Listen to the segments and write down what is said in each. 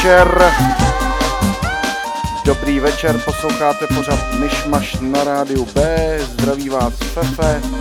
večer. Dobrý večer, posloucháte pořád Myšmaš na rádiu B. Zdraví vás Fefe.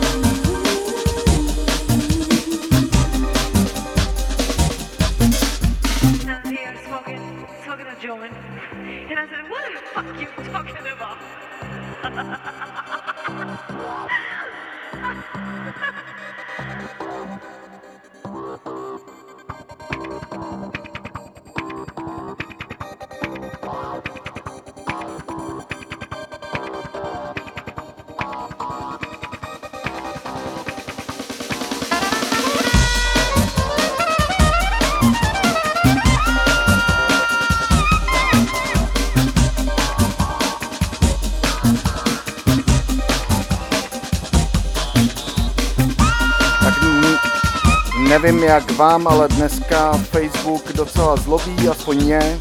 Nevím jak vám, ale dneska Facebook docela zlobí, aspoň mě.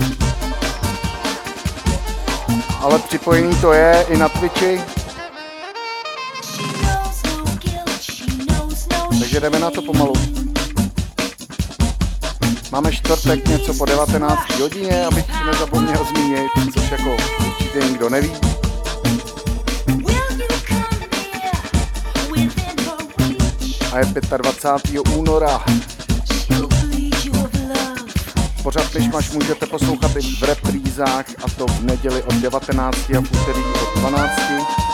Ale připojení to je i na Twitchi. Takže jdeme na to pomalu. Máme čtvrtek něco po 19 hodině, abych nezapomněl zmínit, což jako určitě nikdo neví. A je 25. února. Pořád máš můžete poslouchat i v reprízách a to v neděli od 19. a v úterý od 12.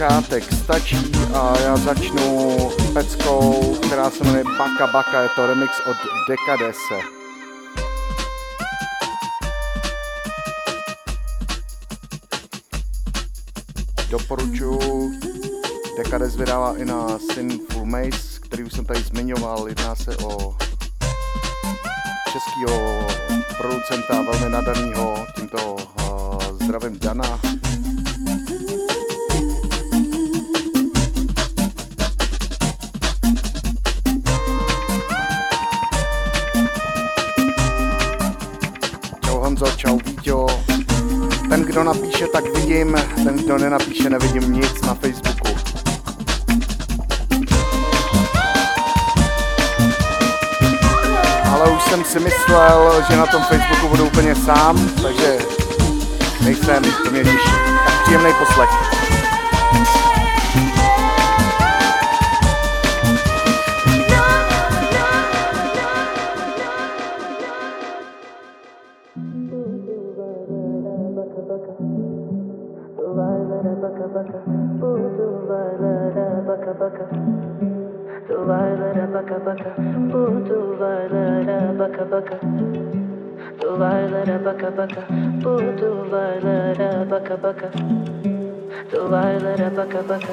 začátek stačí a já začnu peckou, která se jmenuje Baka Baka, je to remix od Dekadese. Doporučuji, Dekades vydává i na Sinful Maze, který už jsem tady zmiňoval, jedná se o českého producenta, velmi nadaného, tímto uh, zdravím Dana, kdo napíše, tak vidím, ten, kdo nenapíše, nevidím nic na Facebooku. Ale už jsem si myslel, že na tom Facebooku budu úplně sám, takže nejsem, to mě těší. Tak příjemný poslech. Baka baka Tu vai lara baka baka. Tu vai lara baka baka.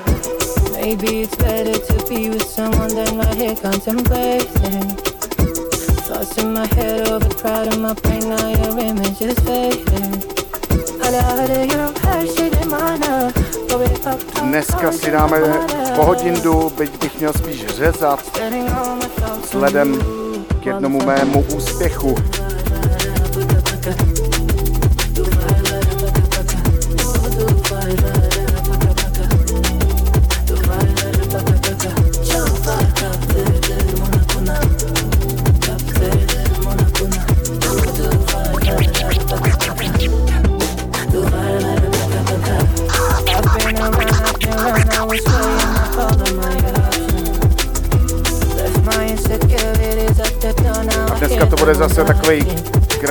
Maybe it's better to be with someone than right here contemplating. Thoughts in my head overcrowding my brain Now your image is fading. Dneska si dáme po hodinu, byť bych měl spíš řezat, vzhledem jednomu mému úspěchu.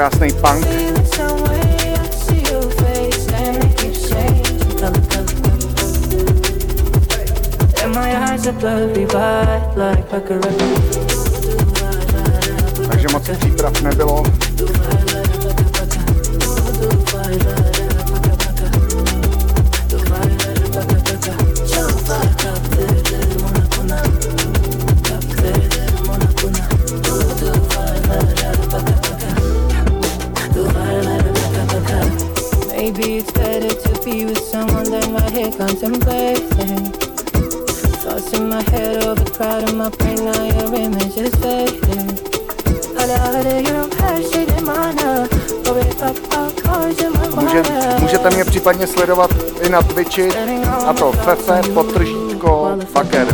krásný punk. Případně sledovat i na Twitchi, a to Fefe potržítko Faker.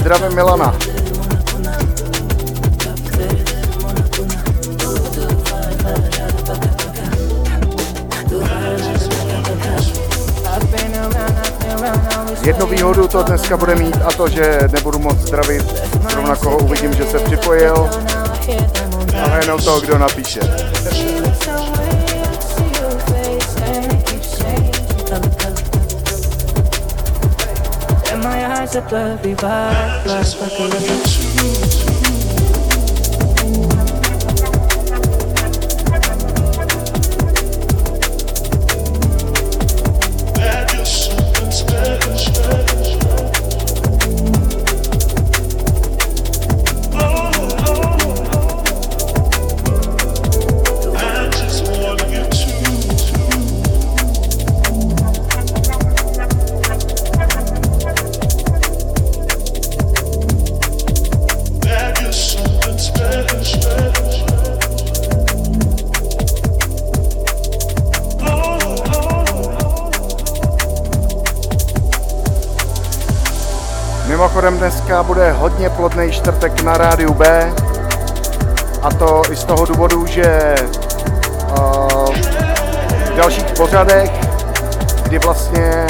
Zdravím Milana. Jednu výhodu to dneska bude mít a to, že nebudu moc zdravit zrovna koho uvidím, že se připojil, ale jenom toho, kdo napíše. eyes are blurry, but like a Mimochodem dneska bude hodně plodný čtvrtek na rádiu B. A to i z toho důvodu, že uh, v dalších pořadech, kdy vlastně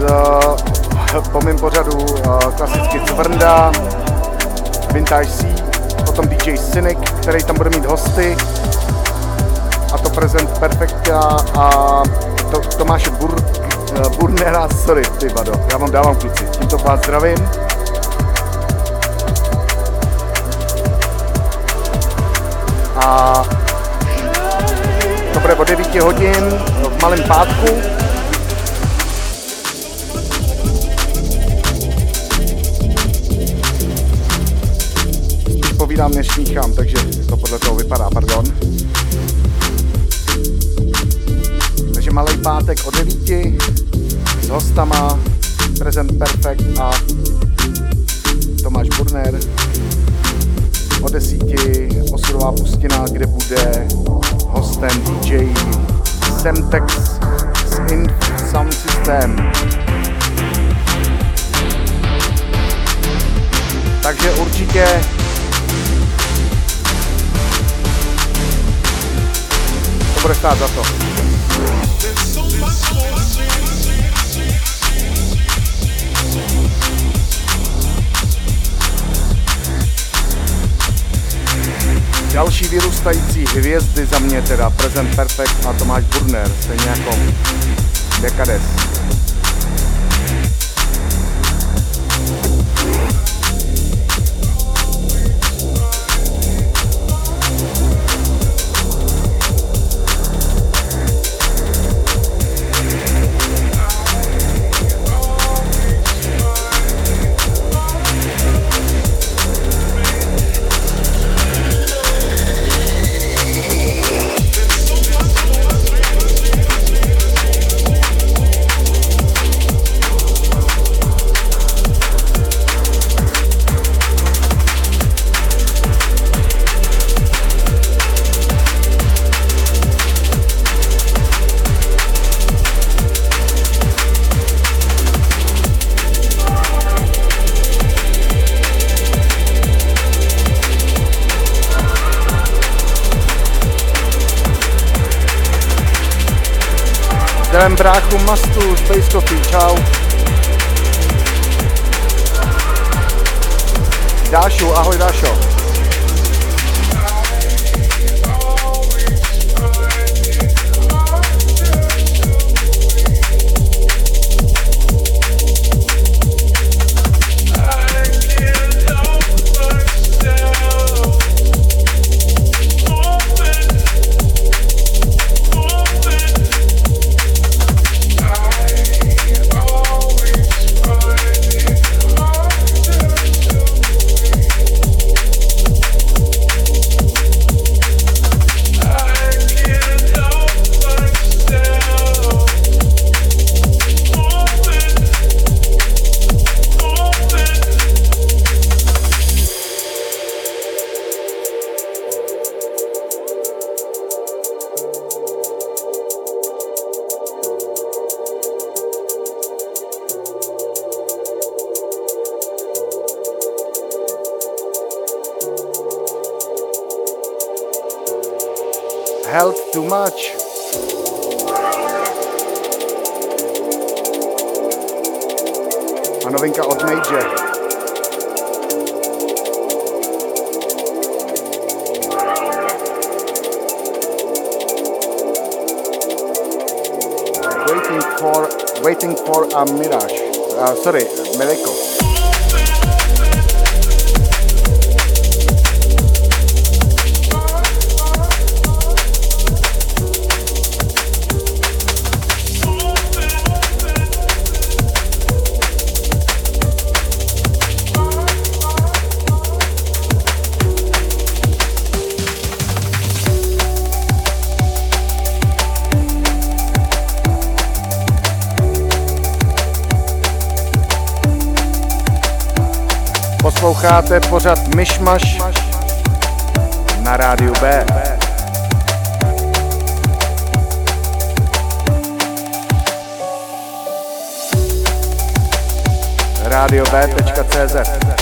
uh, po mém pořadu uh, klasicky Cvrnda, Vintage C, potom DJ Cynic, který tam bude mít hosty a to prezent Perfecta a to, Tomáše Bur, Burnera, sorry, ty vado, já vám dávám kluci, tímto vás zdravím. A to bude o 9 hodin v malém pátku. Povídám, než smíchám, takže to podle toho vypadá, pardon. Takže malý pátek o 9 s hostama Present Perfect a Tomáš Burner o desíti osudová pustina, kde bude hostem DJ Semtex z Inf Sound System. Takže určitě to bude stát za to. Další vyrůstající hvězdy za mě teda Present Perfect a Tomáš Burner, stejně jako Dekades. Zdravím bráchu Mastu Base Coffee, čau. Dášu, ahoj Dášo. too much. And I think I've made you. Waiting for, waiting for a mirage. Uh, sorry, miracle. Posloucháte pořad Myšmaš na rádiu B. Radio B.cz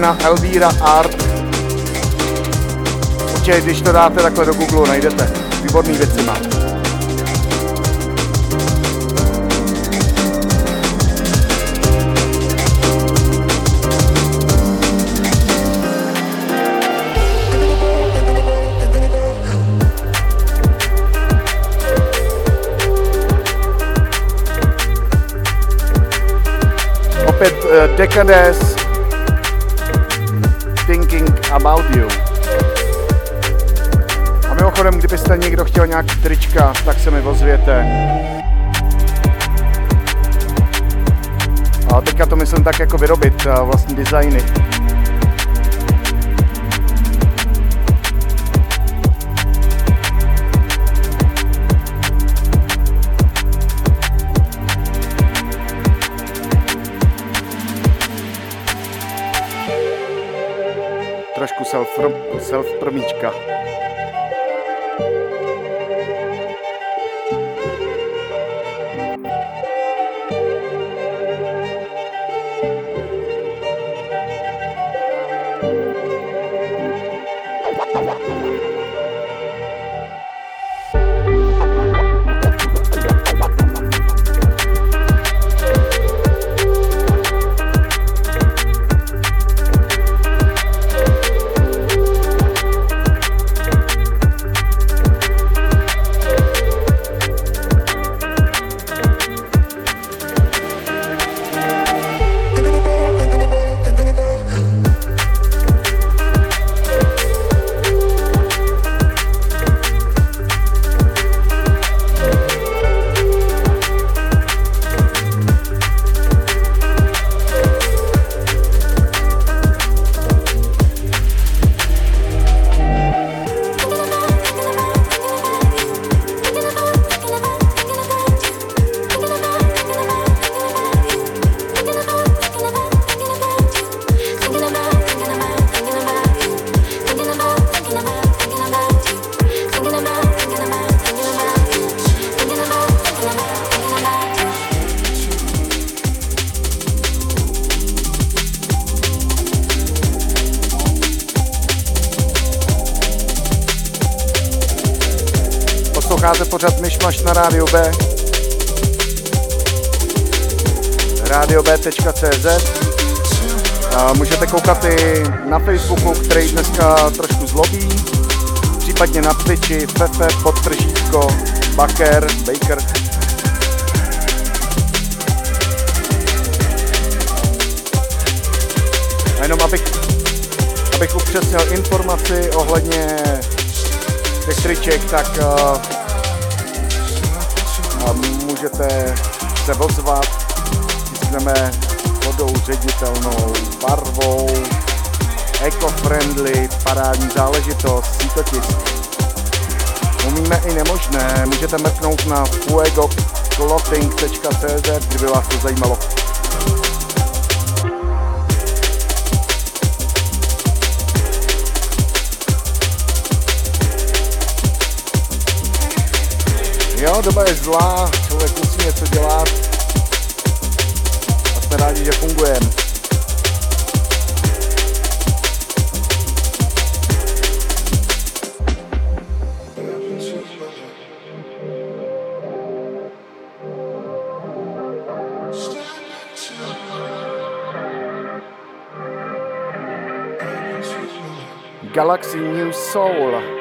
mrkněte na Elvira Art. Určitě, když to dáte takhle do Google, najdete. Výborný věci má. opět uh, Decades About You. A mimochodem, kdybyste někdo chtěl nějaký trička, tak se mi ozvěte. A teďka to myslím tak jako vyrobit vlastní designy. self promíčka. Self-promíčka. na rádio B. radiob.cz Můžete koukat i na Facebooku, který dneska trošku zlobí, případně na Twitchi, Fefe, podtržítko, Baker, Baker. A jenom abych, abych upřesnil informaci ohledně těch triček, tak uh, můžete se ozvat, tiskneme vodou ředitelnou, barvou, eco-friendly, parádní záležitost, sítotisk. Umíme i nemožné, můžete mrknout na fuegoclothing.cz, kdyby vás to zajímalo. Jo, doba je zlá, člověk musí něco dělat a jsme rádi, že fungujeme. Galaxy New Soul.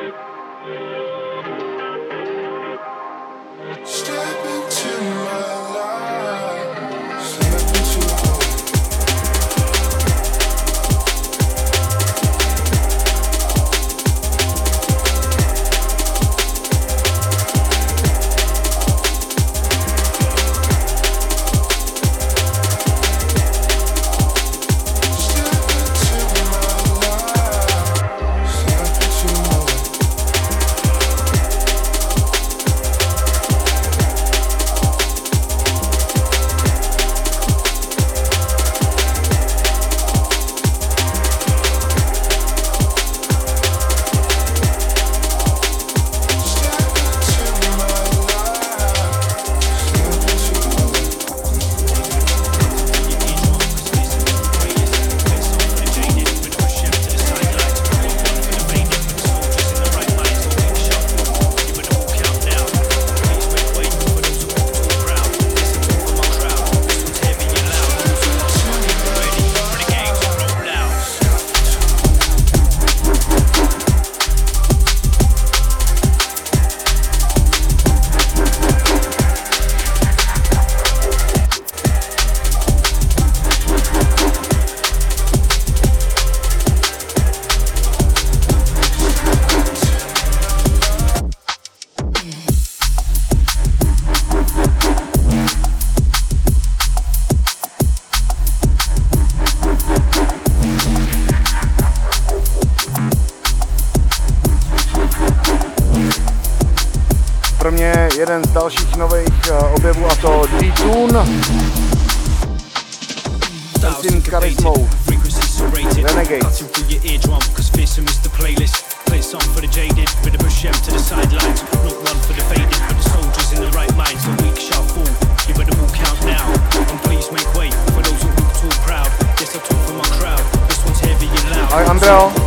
Girl.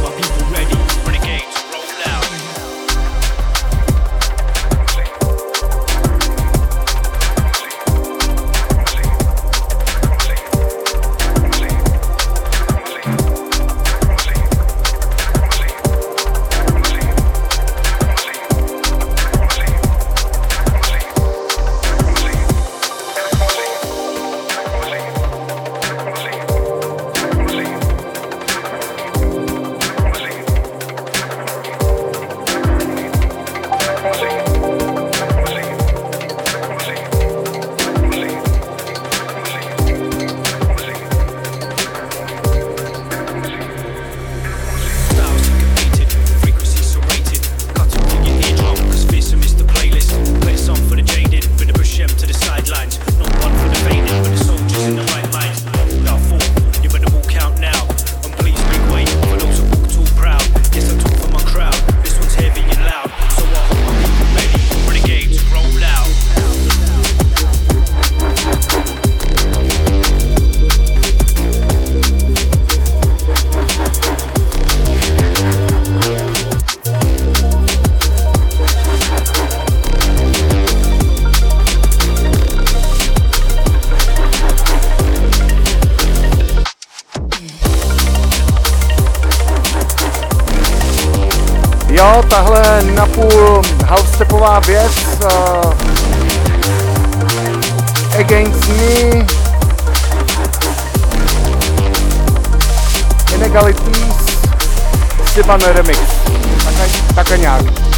calcanhar.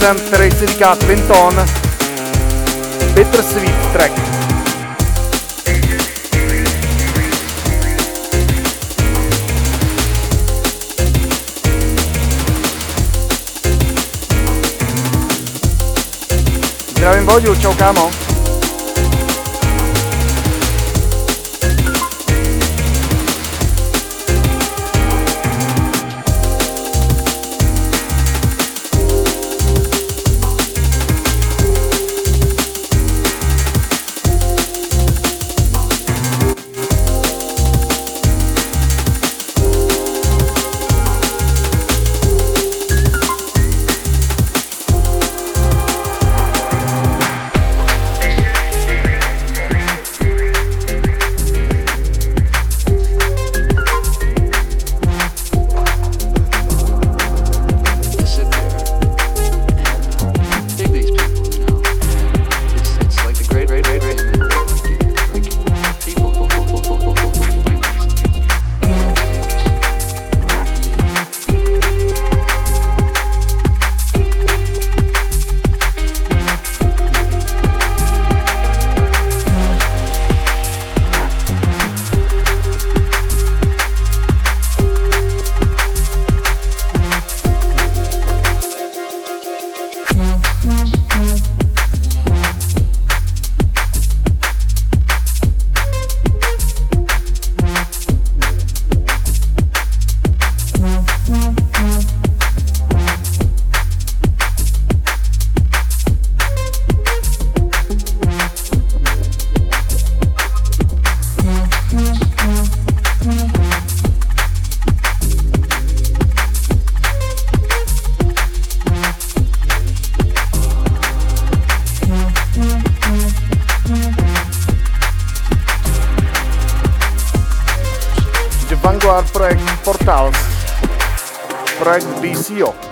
Producent, který si říká Twinton, Bittersweet track. Zdravím Voďu, čau kámo. see.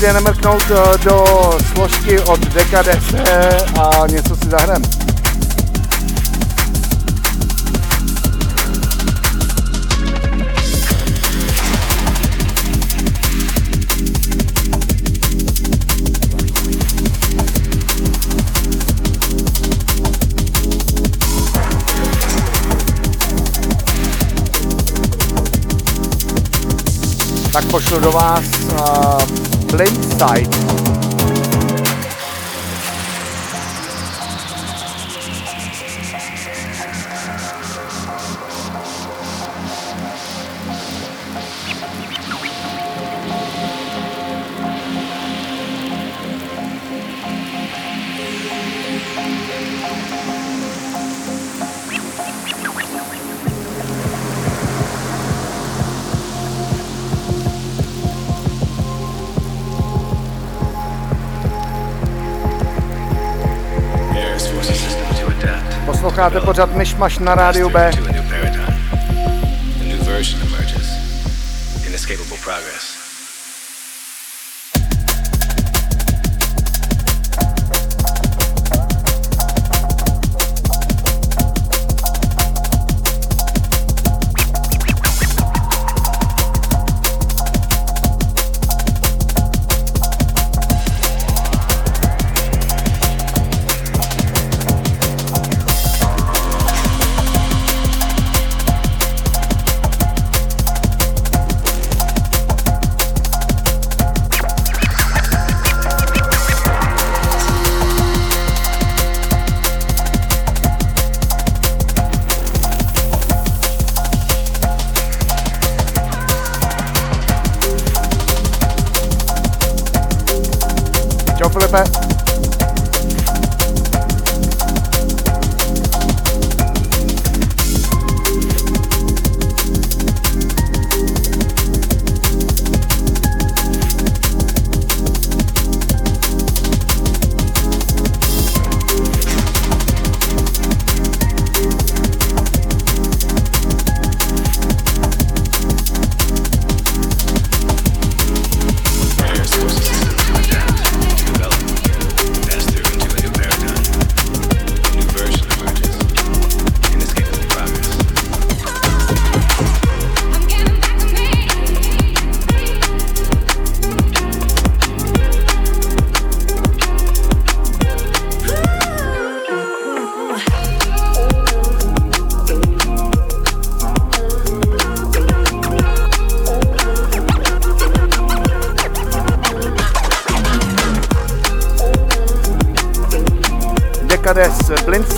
Nejde nemrknout eh, do složky od Dekadece a něco si zahrem. tak pošlu do vás play side Posloucháte pořád Myšmaš na rádiu B.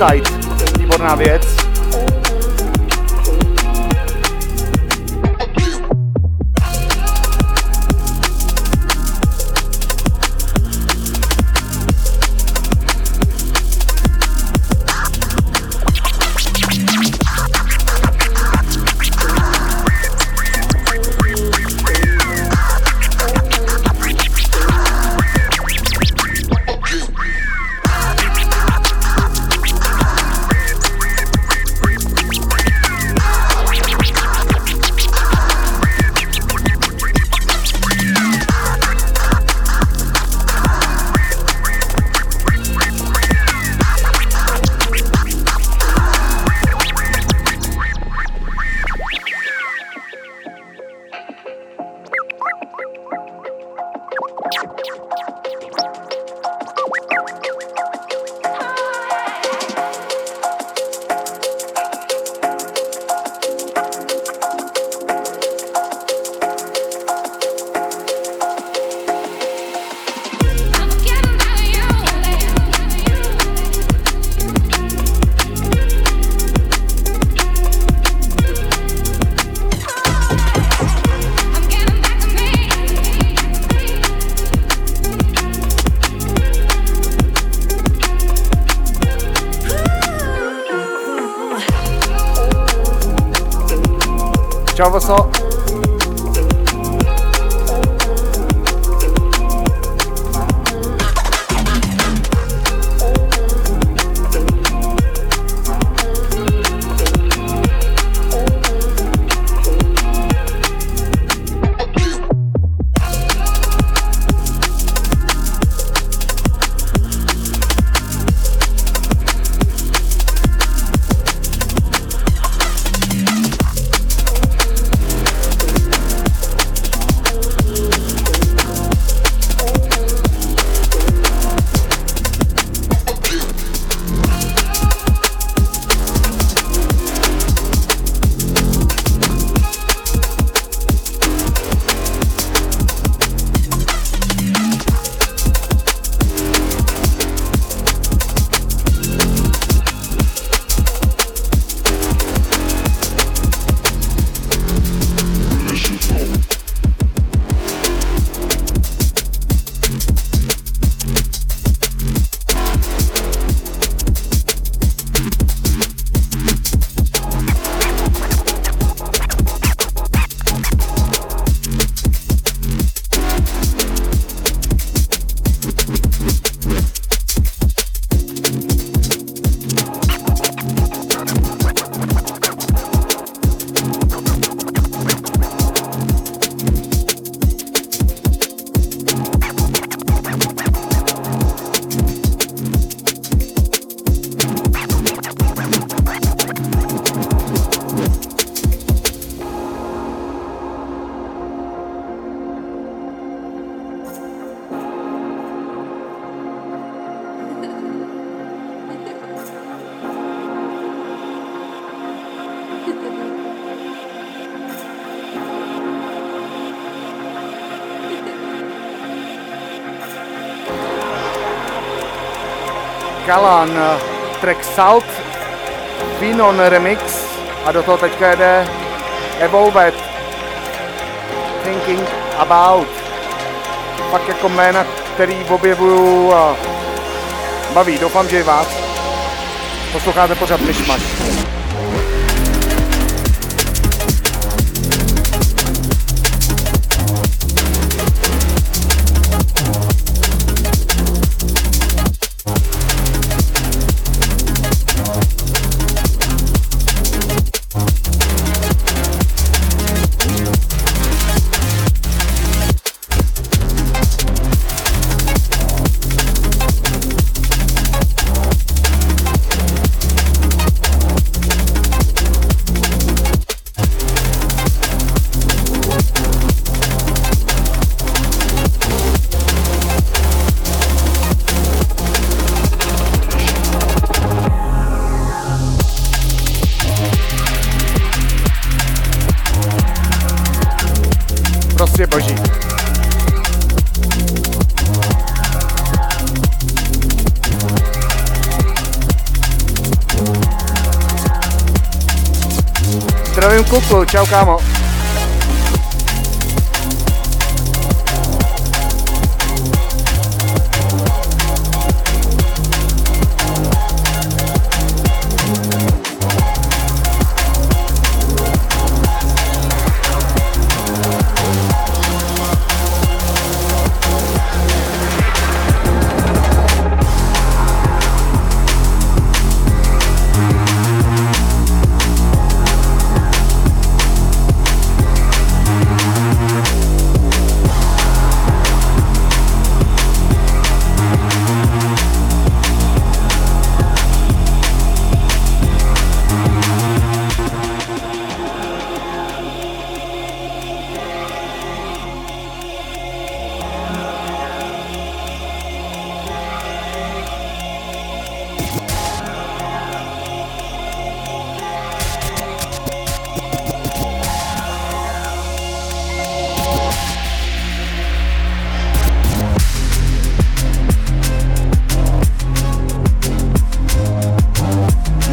side. Kalan, track Salt, Finon Remix a do toho teďka jede Evolved, Thinking About. Pak jako jména, který objevuju a baví. Doufám, že i vás. Posloucháte pořád Myšmaš. Kuklu, čau kámo.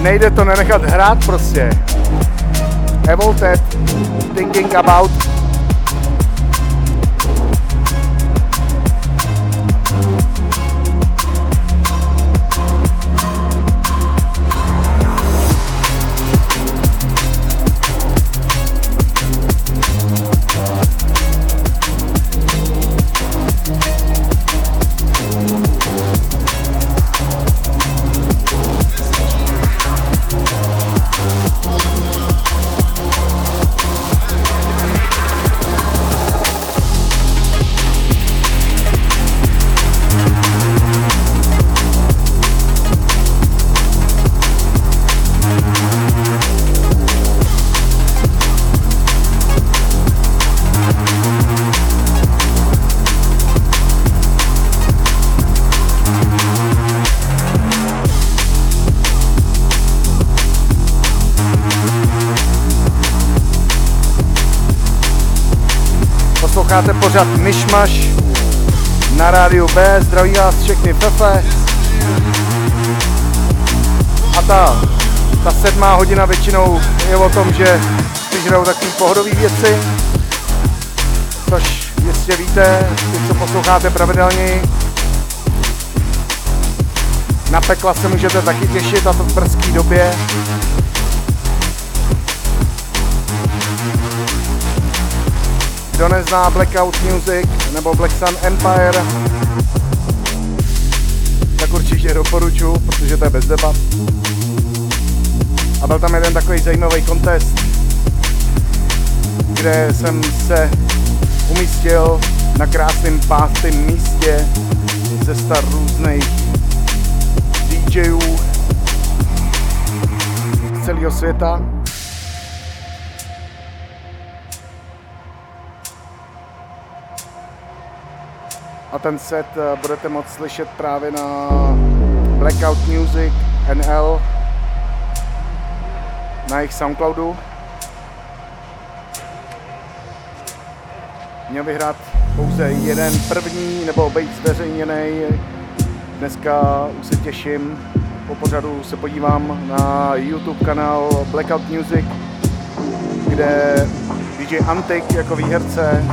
Nejde to nenechat hrát prostě. Evolted, Thinking About Myšmaš na rádiu B, zdraví vás všechny Fefe. A ta, ta sedmá hodina většinou je o tom, že si hrajou takové pohodové věci, což jistě víte, ty, co posloucháte pravidelně. Na pekla se můžete taky těšit, a to v brzké době. Kdo nezná Blackout Music nebo Black Sun Empire, tak určitě doporučuji, protože to je bez debat. A byl tam jeden takový zajímavý kontest, kde jsem se umístil na krásném pátém místě ze star různých DJů z celého světa. A ten set eh, budete moct slyšet právě na Blackout Music NL na jejich Soundcloudu. Měl vyhrát pouze jeden první nebo být zveřejněný Dneska už se těším, po pořadu se podívám na YouTube kanál Blackout Music, kde DJ Antik jako výherce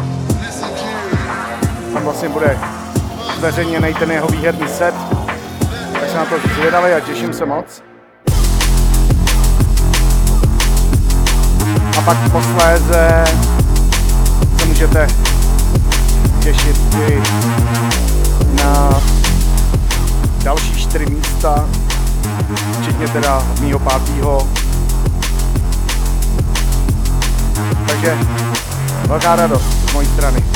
tam vlastně bude zveřejněný ten jeho výherní set, tak se na to zvědavý a těším se moc. A pak posléze se můžete těšit i na další čtyři místa, včetně teda mýho pátýho. Takže velká radost z mojí strany.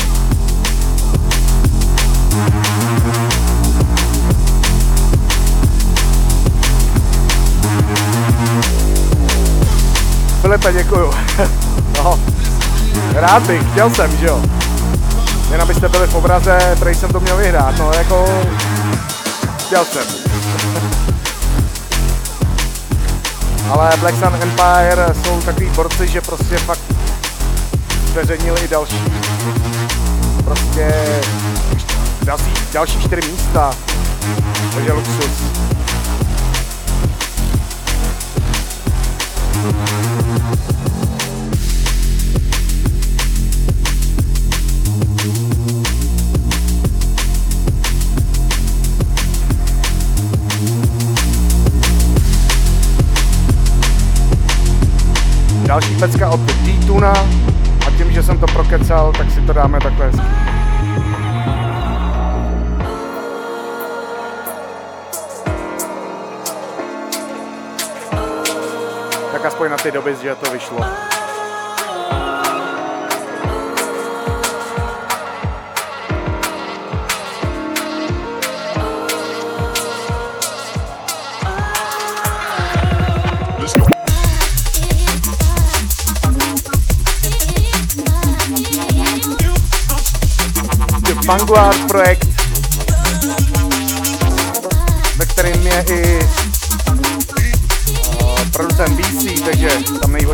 Filipe, děkuju. no, rád bych, chtěl jsem, že jo. Jen abyste byli v obraze, prej jsem to měl vyhrát, no jako... Chtěl jsem. Ale Black Sun Empire jsou takový borci, že prostě fakt zveřejnili i další. Prostě další, další čtyři místa. Takže luxus. Další pecka od D-Tuna a tím, že jsem to prokecal, tak si to dáme takhle hezky. Aspoň na ty doby, že to vyšlo. Vanguard projekt,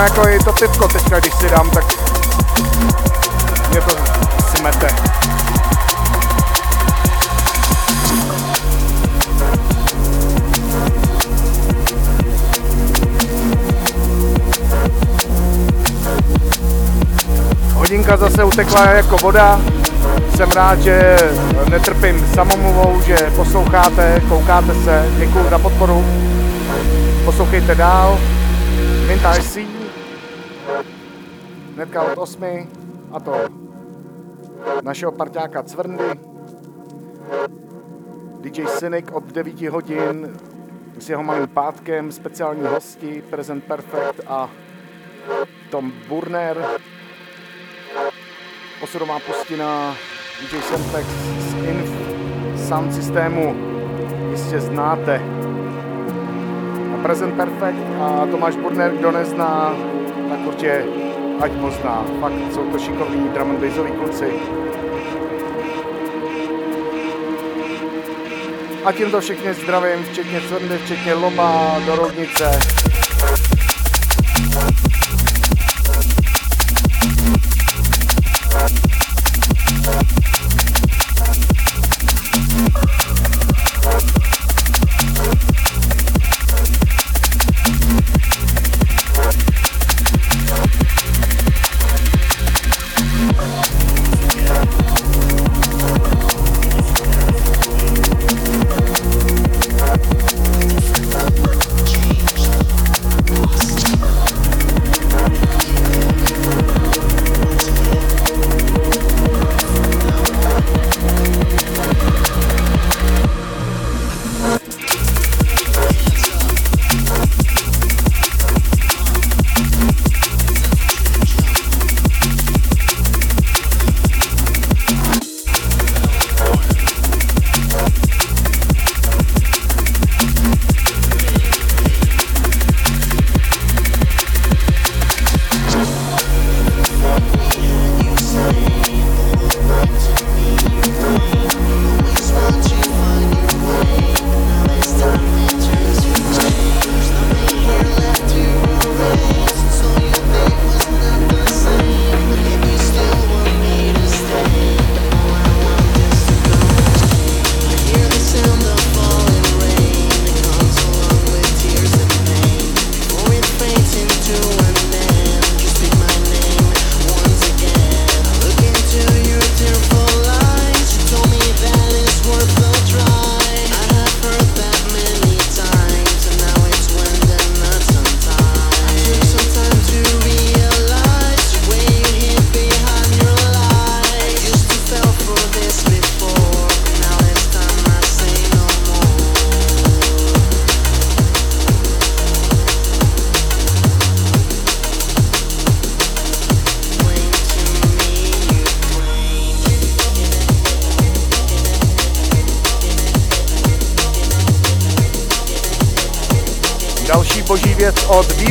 Ono jako i to pivko teďka, když si dám, tak mě to smete. Hodinka zase utekla jako voda. Jsem rád, že netrpím samomluvou, že posloucháte, koukáte se. Děkuji za podporu. Poslouchejte dál. Vintage Sea hnedka od 8 a to našeho parťáka Cvrndy, DJ Cynic od 9 hodin s jeho malým pátkem, speciální hosti, Present Perfect a Tom Burner, posudová pustina DJ Sempex z Inf sound systému jistě znáte. A Present Perfect a Tomáš Burner, kdo nezná, tak určitě ať pozná. Fakt jsou to šikovní drum and kluci. A tímto všechny zdravím, včetně Cvrny, včetně Loba, do Roudnice.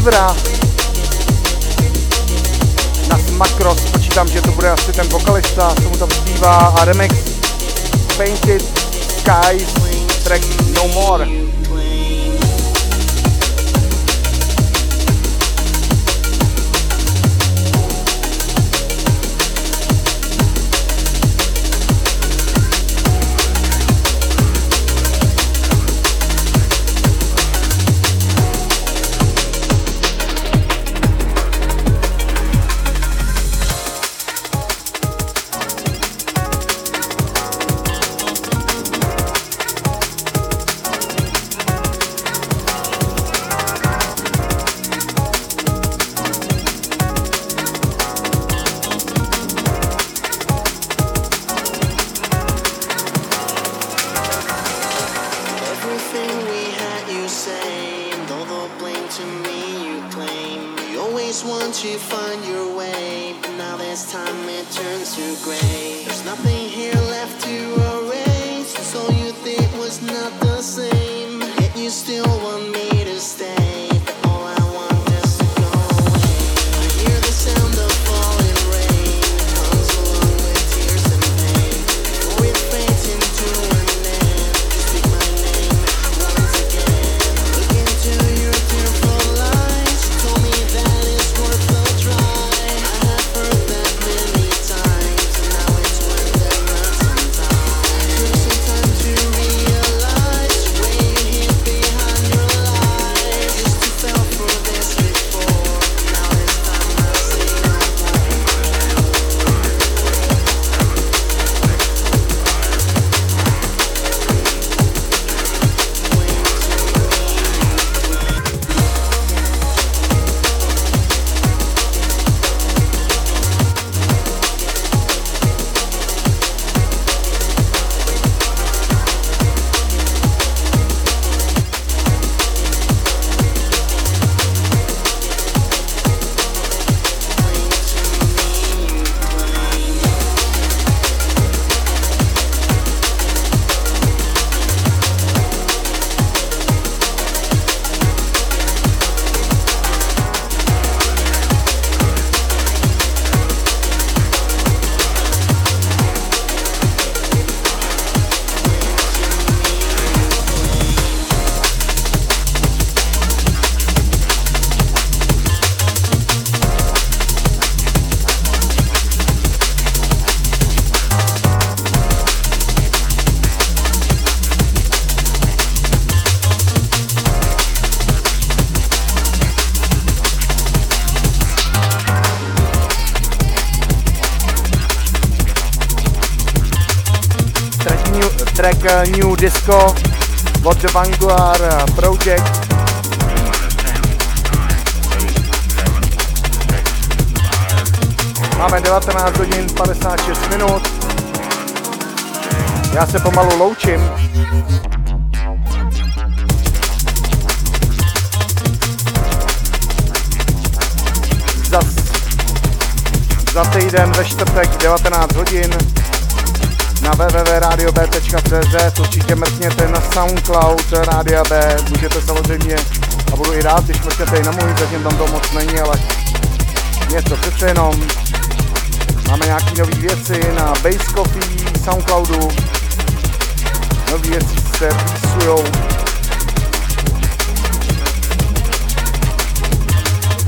Vívra na Smakros, počítám, že to bude asi ten vokalista, co mu tam zpívá a remix Painted Skies track No More. Disco od The Vanguard Project. Máme 19 hodin 56 minut. Já se pomalu loučím. Zas za týden ve čtvrtek 19 hodin na www.radiob.cz, určitě mrkněte na Soundcloud Rádia B, můžete samozřejmě, a budu i rád, když mrkněte i na můj, zatím tam to moc není, ale něco přece jenom. Máme nějaký nové věci na Base Coffee, Soundcloudu, nové věci se písujou.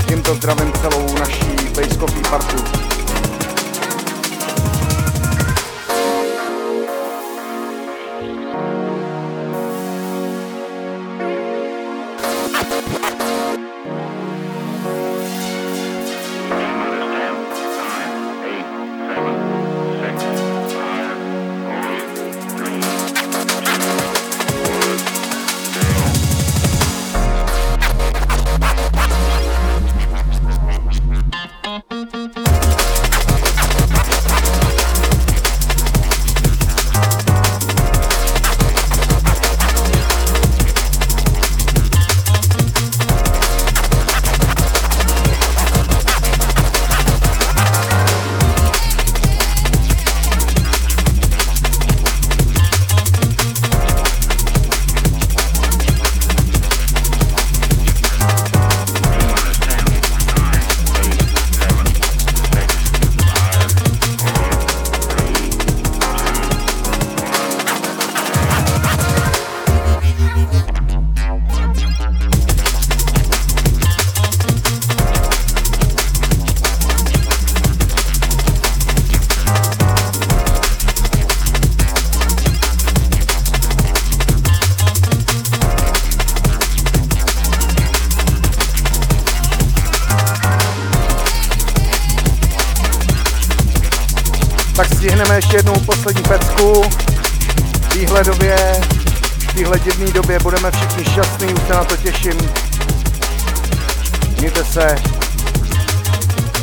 Tímto zdravím celou naší Base Coffee partu.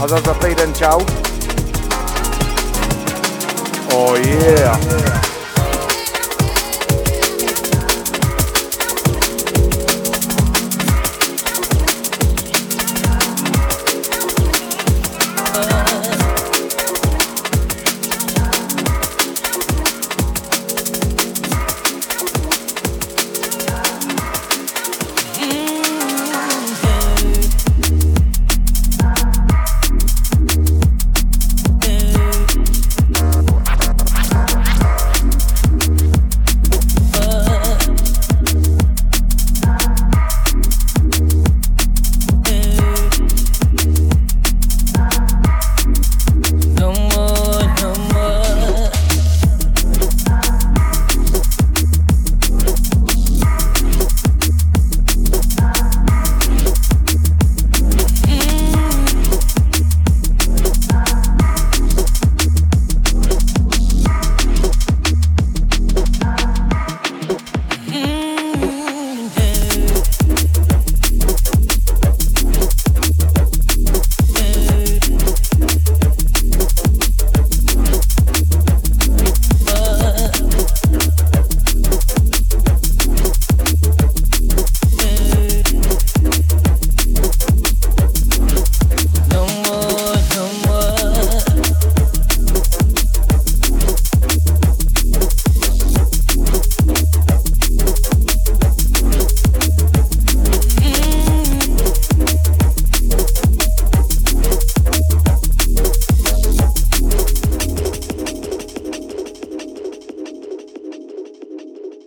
A za za týden čau. Oh yeah. yeah.